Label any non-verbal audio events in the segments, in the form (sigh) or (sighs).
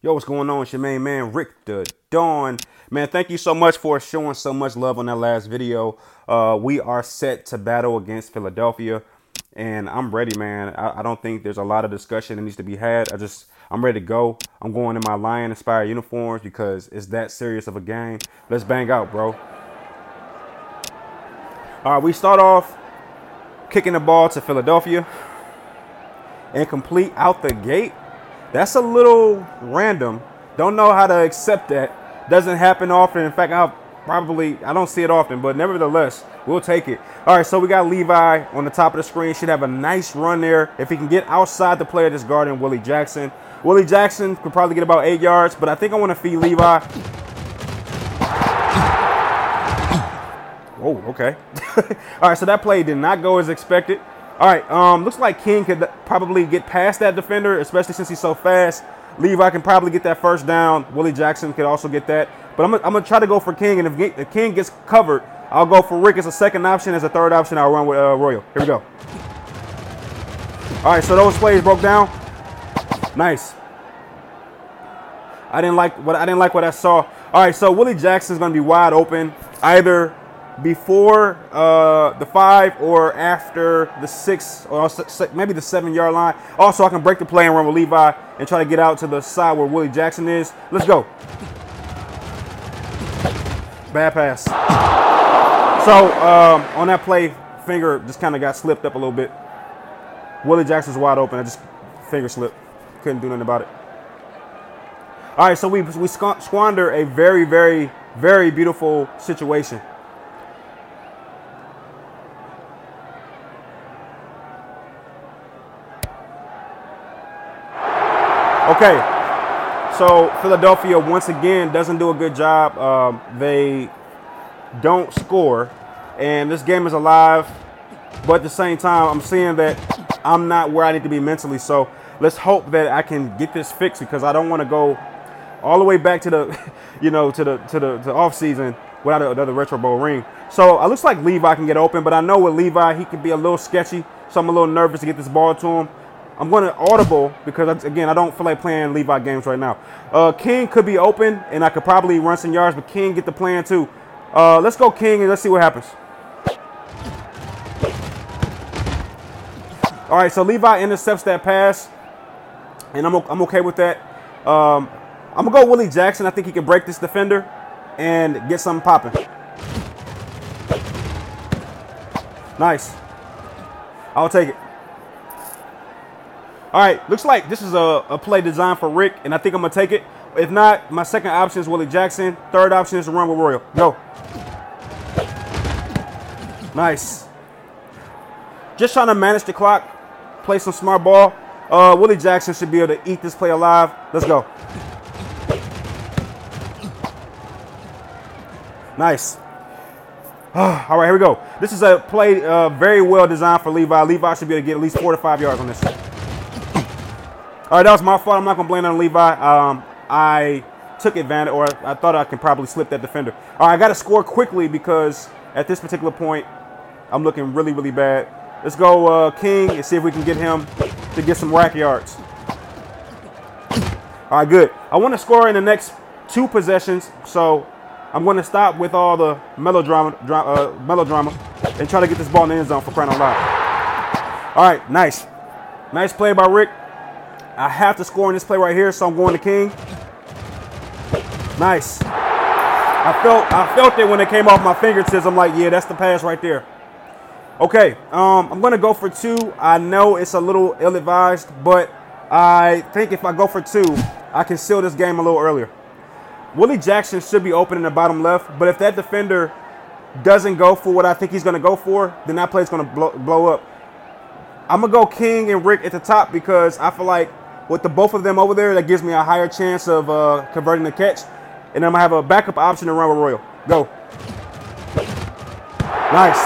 Yo, what's going on? It's your main man, Rick Da Don. Man, thank you so much for showing so much love on that last video. Uh, we are set to battle against Philadelphia, and I'm ready, man. I, I, don't think there's a lot of discussion that needs to be had. I just, I'm ready to go. I'm going in my Lion inspired uniforms because it's that serious of a game. Let's bang out, bro. All right, we start off kicking the ball to Philadelphia. Incomplete out the gate. That's a little random. Don't know how to accept that. Doesn't happen often. In fact, I'll probably I don't see it often, but nevertheless, we'll take it. All right, so we got Levi on the top of the screen. Should have a nice run there. If he can get outside the player that's guarding Willie Jackson. Willie Jackson could probably get about eight yards, but I think I want to feed Levi. Oh, okay. (laughs) All right, so that play did not go as expected. All right, um, looks like King could probably get past that defender, especially since he's so fast. Levi can probably get that first down. Willie Jackson could also get that. But I'm, going to try to go for King, and if, if King gets covered, I'll go for Rick as a second option. As a third option, I'll run with uh, Royal. Here we go. All right, so those plays broke down. Nice. I didn't like what I didn't like what I saw. All right, so Willie Jackson is going to be wide open, either before uh, the five or after the six or maybe the seven yard line. Also, I can break the play and run with Levi and try to get out to the side where Willie Jackson is. Let's go. Bad pass. So um, on that play, finger just kind of got slipped up a little bit. Willie Jackson's wide open. I just finger slipped. Couldn't do nothing about it. All right, so we we squander a very, very, very beautiful situation. Okay, so Philadelphia once again doesn't do a good job. Um, they don't score, and this game is alive. But at the same time, I'm seeing that I'm not where I need to be mentally. So let's hope that I can get this fixed because I don't want to go all the way back to the, (laughs) you know, to the to the to off season without another Retro Bowl ring. So it looks like Levi can get open, but I know with Levi he can be a little sketchy. So I'm a little nervous to get this ball to him. I'm going to audible because, again, I don't feel like playing Levi games right now. Uh, King could be open, and I could probably run some yards, but King get the plan too. Uh, let's go King, and let's see what happens. All right, so Levi intercepts that pass, and I'm, I'm okay with that. Um, I'm going to go Willie Jackson. I think he can break this defender and get something popping. Nice. I'll take it. All right, looks like this is a, a play designed for Rick, and I think I'm to take it. If not, my second option is Willie Jackson. Third option is to run with Royal. Go. Nice. Just trying to manage the clock, play some smart ball. Uh, Willie Jackson should be able to eat this play alive. Let's go. Nice. (sighs) All right, here we go. This is a play uh, very well designed for Levi. Levi should be able to get at least four to five yards on this. All right, that was my fault. I'm not gonna blame it on Levi. Um, I took advantage, or I thought I could probably slip that defender. All right, I got to score quickly because at this particular point, I'm looking really, really bad. Let's go uh, King and see if we can get him to get some rack yards. All right, good. I want to score in the next two possessions, so I'm going to stop with all the melodrama, uh, melodrama, and try to get this ball in the end zone for crying out loud. All right, nice, nice play by Rick. I have to score on this play right here, so I'm going to King. Nice. I felt I felt it when it came off my fingertips. I'm like, yeah, that's the pass right there. Okay, um, I'm gonna go for two. I know it's a little ill-advised, but I think if I go for two, I can seal this game a little earlier. Willie Jackson should be open in the bottom left, but if that defender doesn't go for what I think he's gonna go for, then that play's gonna blow, blow up. I'm gonna go King and Rick at the top because I feel like with the both of them over there, that gives me a higher chance of uh, converting the catch. And then I'm to have a backup option to run with Royal. Go. Nice.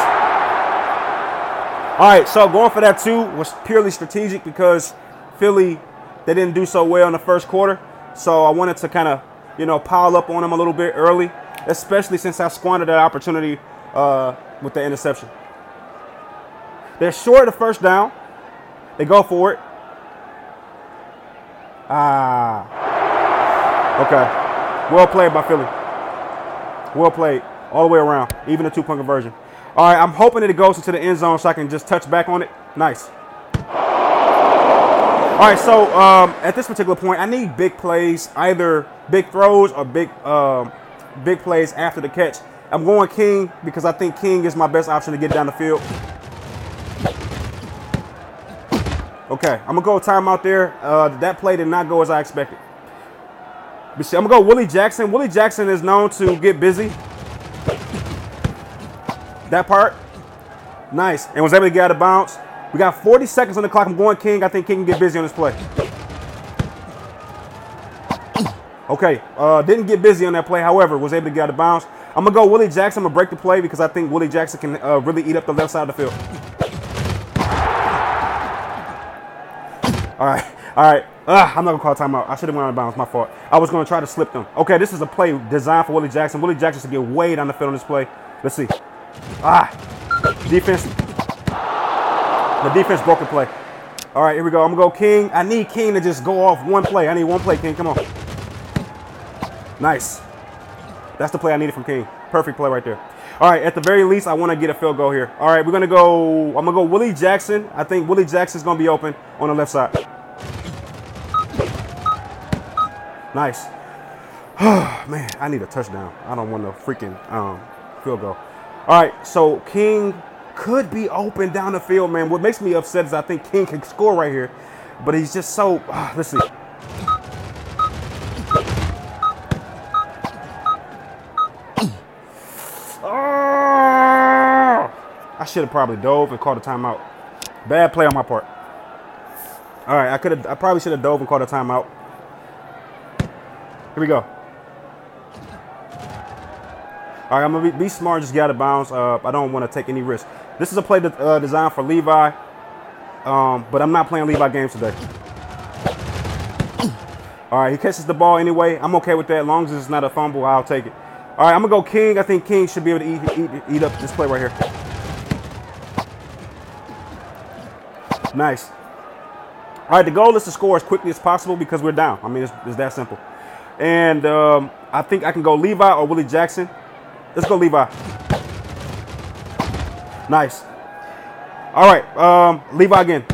All right, so going for that two was purely strategic because Philly, they didn't do so well in the first quarter. So I wanted to kind of, you know, pile up on them a little bit early, especially since I squandered that opportunity uh, with the interception. They're short of the first down. They go for it. Ah. Okay. Well played by Philly. Well played. All the way around. Even a two point conversion. All right, I'm hoping that it goes into the end zone so I can just touch back on it. Nice. All right, so um, at this particular point, I need big plays, either big throws or big, um, big plays after the catch. I'm going King because I think King is my best option to get down the field. Okay, I'm gonna go timeout there. Uh, that play did not go as I expected. I'm gonna go Willie Jackson. Willie Jackson is known to get busy. That part, nice, and was able to get out of bounds. We got 40 seconds on the clock. I'm going King. I think King can get busy on this play. Okay, uh, didn't get busy on that play. However, was able to get out of bounds. I'm gonna go Willie Jackson. I'm gonna break the play because I think Willie Jackson can uh, really eat up the left side of the field. All right, all right. Ugh, I'm not gonna call timeout. I should have went out of bounds. My fault. I was gonna try to slip them. Okay, this is a play designed for Willie Jackson. Willie Jackson should get way down the field on this play. Let's see. Ah, defense. The defense broke the play. All right, here we go. I'm gonna go King. I need King to just go off one play. I need one play, King. Come on. Nice. That's the play I needed from King. Perfect play right there. All right, at the very least, I want to get a field goal here. All right, we're gonna go. I'm gonna go Willie Jackson. I think Willie Jackson's gonna be open on the left side. Nice. Oh, (sighs) Man, I need a touchdown. I don't want no freaking um, field goal. All right, so King could be open down the field, man. What makes me upset is I think King can score right here, but he's just so. Uh, let's see. I should have probably dove and called a timeout. Bad play on my part. All right, I could have. I probably should have dove and called a timeout. Here we go. All right, I'm gonna be, be smart, just get out of bounds. Uh, I don't want to take any risks. This is a play that, uh, designed for Levi, um, but I'm not playing Levi games today. All right, he catches the ball anyway. I'm okay with that. As long as it's not a fumble, I'll take it. All right, I'm gonna go King. I think King should be able to eat, eat, eat up this play right here. Nice. All right, the goal is to score as quickly as possible because we're down. I mean, it's, it's that simple. And um, I think I can go Levi or Willie Jackson. Let's go Levi. Nice. All right, um, Levi again.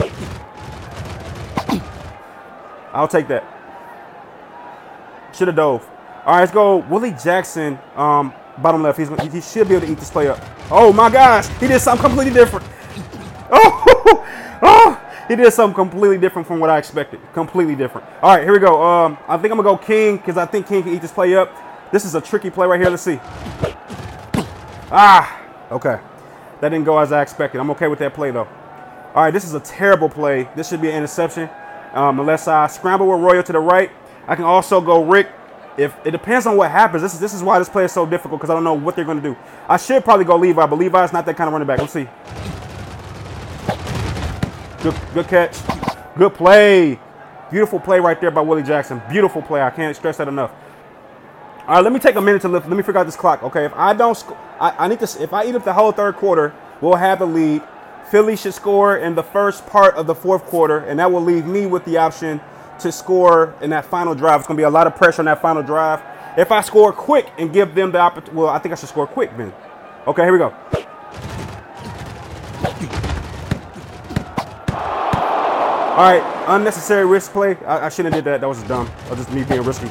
I'll take that. Should have dove. All right, let's go. Willie Jackson, um, bottom left. He's, he should be able to eat this play up. Oh my gosh, he did something completely different. Oh, he did something completely different from what I expected. Completely different. All right, here we go. Um, I think I'm gonna go King because I think King can eat this play up. This is a tricky play right here. Let's see. Ah, okay. That didn't go as I expected. I'm okay with that play though. All right, this is a terrible play. This should be an interception. Um, unless I scramble with Royal to the right. I can also go Rick if it depends on what happens, this is this is why this play is so difficult because I don't know what they're going to do. I should probably go Levi, but Levi's not that kind of running back. Let's see. Good, good catch. Good play. Beautiful play right there by Willie Jackson. Beautiful play. I can't stress that enough. All right, let me take a minute to lift. Let me figure out this clock. Okay, if I don't, sc- I, I need to. If I eat up the whole third quarter, we'll have the lead. Philly should score in the first part of the fourth quarter, and that will leave me with the option to score in that final drive. It's going to be a lot of pressure on that final drive. If I score quick and give them the opportunity, well, I think I should score quick then. Okay, here we go. All right, unnecessary risk play. I, I shouldn't have did that. That was dumb. That was just me being risky.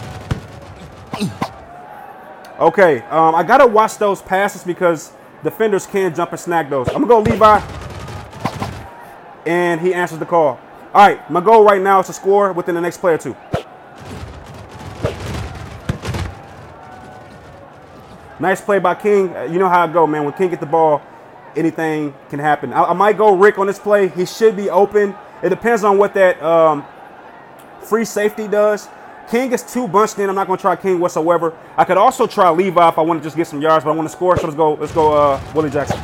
Okay, um, I gotta watch those passes because defenders can jump and snag those. I'm gonna go Levi, and he answers the call. All right, my goal right now is to score within the next play or two. Nice play by King. You know how I go, man. When King get the ball, anything can happen. I, I might go Rick on this play. He should be open. It depends on what that um, free safety does. King is too bunched in. I'm not going to try King whatsoever. I could also try Levi if I want to just get some yards, but I want to score. So let's go. Let's go. Uh, Willie Jackson.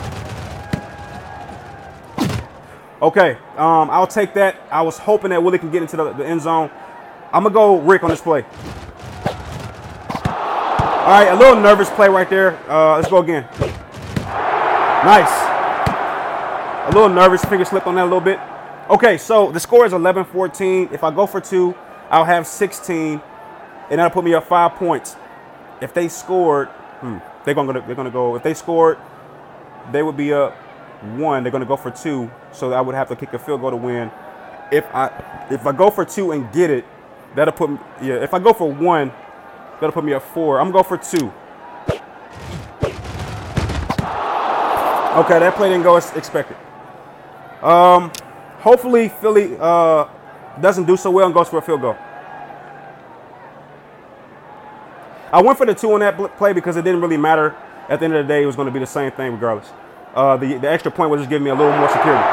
Okay, um, I'll take that. I was hoping that Willie can get into the, the end zone. I'm gonna go Rick on this play. All right, a little nervous play right there. Uh, let's go again. Nice. A little nervous, finger slipped on that a little bit. Okay, so the score is 11-14. If I go for two, I'll have 16. and that'll put me up five points. If they scored, hmm, they're gonna they're gonna go. If they scored, they would be up one. They're gonna go for two, so I would have to kick a field goal to win. If I if I go for two and get it, that'll put me, yeah. If I go for one, that'll put me at four. I'm gonna go for two. Okay, that play didn't go as expected. Um, hopefully Philly uh, doesn't do so well and goes for a field goal. I went for the two on that play because it didn't really matter. At the end of the day, it was going to be the same thing regardless. Uh, the, the extra point was just giving me a little more security.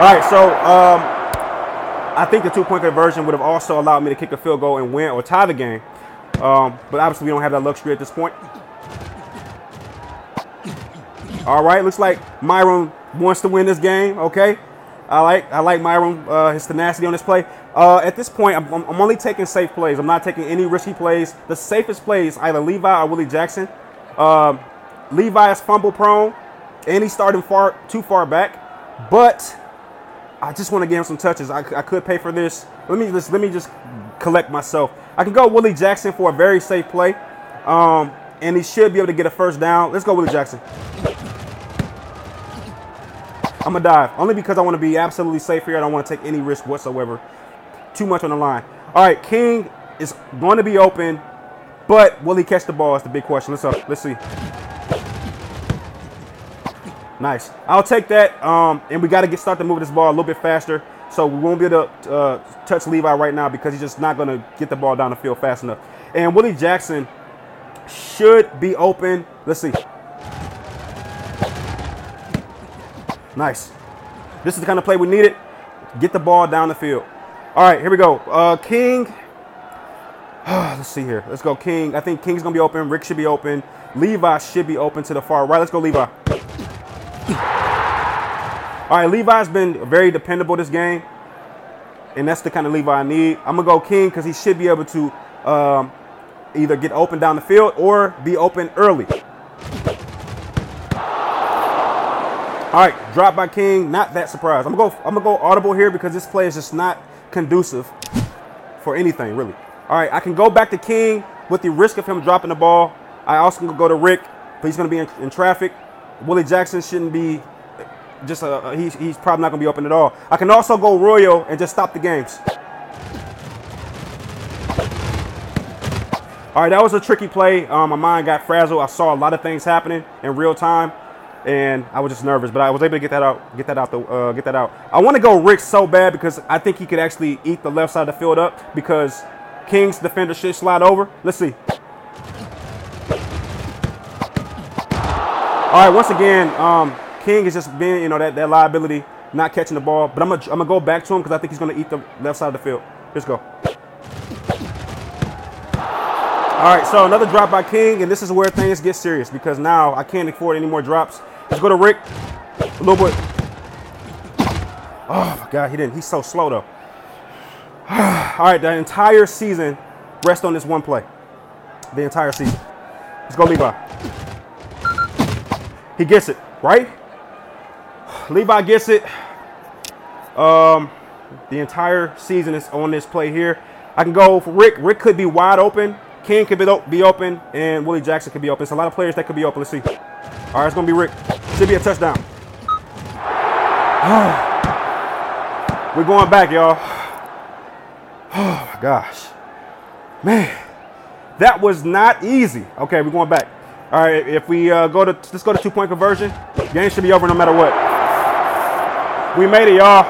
All right, so um, I think the two-point conversion would have also allowed me to kick a field goal and win or tie the game. Um, but obviously, we don't have that luxury at this point. All right, looks like Myron wants to win this game. Okay, I like I like Myron uh, his tenacity on this play. Uh, at this point, I'm, I'm, only taking safe plays. I'm not taking any risky plays. The safest plays either Levi or Willie Jackson. Um, Levi is fumble prone, and he's starting far too far back. But I just want to give him some touches. I, I could pay for this. Let me just let me just collect myself. I can go Willie Jackson for a very safe play, um, and he should be able to get a first down. Let's go Willie Jackson. I'm gonna dive only because I want to be absolutely safe here. I don't want to take any risk whatsoever. Too much on the line. All right, King is going to be open, but will he catch the ball? Is the big question. Let's up. Let's see. Nice. I'll take that. Um, and we got to get start to move this ball a little bit faster. So we won't be able to uh, touch Levi right now because he's just not going to get the ball down the field fast enough. And Willie Jackson should be open. Let's see. Nice. This is the kind of play we needed. Get the ball down the field. All right, here we go. Uh, King. (sighs) Let's see here. Let's go, King. I think King's to be open. Rick should be open. Levi should be open to the far right. Let's go, Levi. All right, Levi's been very dependable this game. And that's the kind of Levi I need. I'm to go King because he should be able to um, either get open down the field or be open early. All right, drop by King. Not that surprised. I'm gonna go. I'm gonna go audible here because this play is just not conducive for anything really. All right, I can go back to King with the risk of him dropping the ball. I also can go to Rick, but he's gonna be in, in traffic. Willie Jackson shouldn't be just a. He's he's probably not gonna be open at all. I can also go Royal and just stop the games. All right, that was a tricky play. Um, my mind got frazzled. I saw a lot of things happening in real time and I was just nervous, but I was able to get that out, get that out, the, uh, get that out. I want to go Rick so bad because I think he could actually eat the left side of the field up because King's defender should slide over. Let's see. All right, once again, um, King is just being, you know, that, that liability, not catching the ball. But I'm gonna, I'm gonna go back to him because I think he's gonna eat the left side of the field. Let's go. All right, so another drop by King, and this is where things get serious because now I can't afford any more drops. Let's go to Rick. A little bit. Oh my God, he didn't. He's so slow though. (sighs) All right, the entire season rests on this one play. The entire season. Let's go, Levi. He gets it, right? (sighs) Levi gets it. Um, the entire season is on this play here. I can go for Rick. Rick could be wide open. King could be open, and Willie Jackson could be open. It's a lot of players that could be open. Let's see. All right, it's to be Rick. Should be a touchdown. (sighs) We're going back, y'all. Oh, (sighs) my gosh. Man, that was not easy. Okay, we're going back. All right, if we uh, go to, let's go to two-point conversion. Game should be over no matter what. We made it, y'all.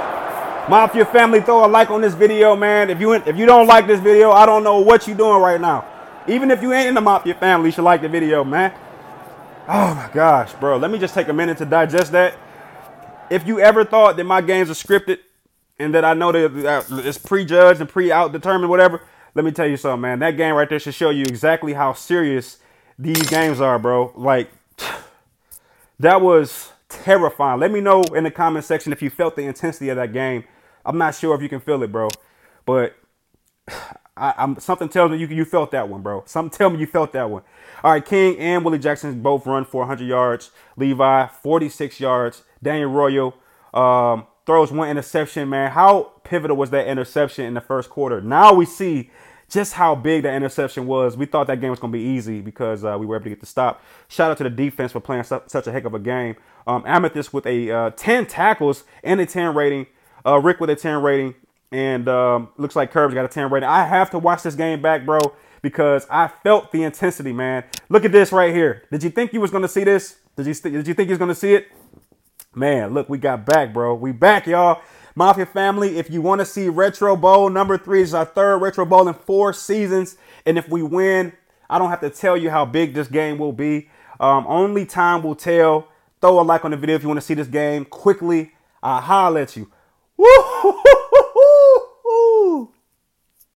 Mafia family, throw a like on this video, man. If you if you don't like this video, I don't know what you're doing right now. Even if you ain't in the Mafia family, you should like the video, man. Oh my gosh, bro. Let me just take a minute to digest that. If you ever thought that my games are scripted and that I know that it's prejudged and pre-out determined, whatever, let me tell you something, man. That game right there should show you exactly how serious these games are, bro. Like, (sighs) that was terrifying. Let me know in the comment section if you felt the intensity of that game. I'm not sure if you can feel it, bro. But I, am something tells me you you felt that one, bro. Something tell me you felt that one. All right, King and Willie Jackson both run for 100 yards. Levi 46 yards. Daniel Royal um, throws one interception. Man, how pivotal was that interception in the first quarter. Now we see just how big the interception was. We thought that game was going to be easy because uh, we were able to get the stop. Shout out to the defense for playing su- such a heck of a game. Um, Amethyst with a uh, 10 tackles and a 10 rating. Uh, Rick with a 10 rating. And um, looks like Curbs got a 10 rating. I have to watch this game back, bro, because I felt the intensity, man. Look at this right here. Did you think you was going to see this? Did you, did you think you was going to see it? Man, look, we got back, bro. We back, y'all. Mafia family, if you want to see Retro Bowl number three, is our third Retro Bowl in four seasons. And if we win, I don't have to tell you how big this game will be. Um, only time will tell. Throw a like on the video if you want to see this game quickly. I'll holler at you. Woo!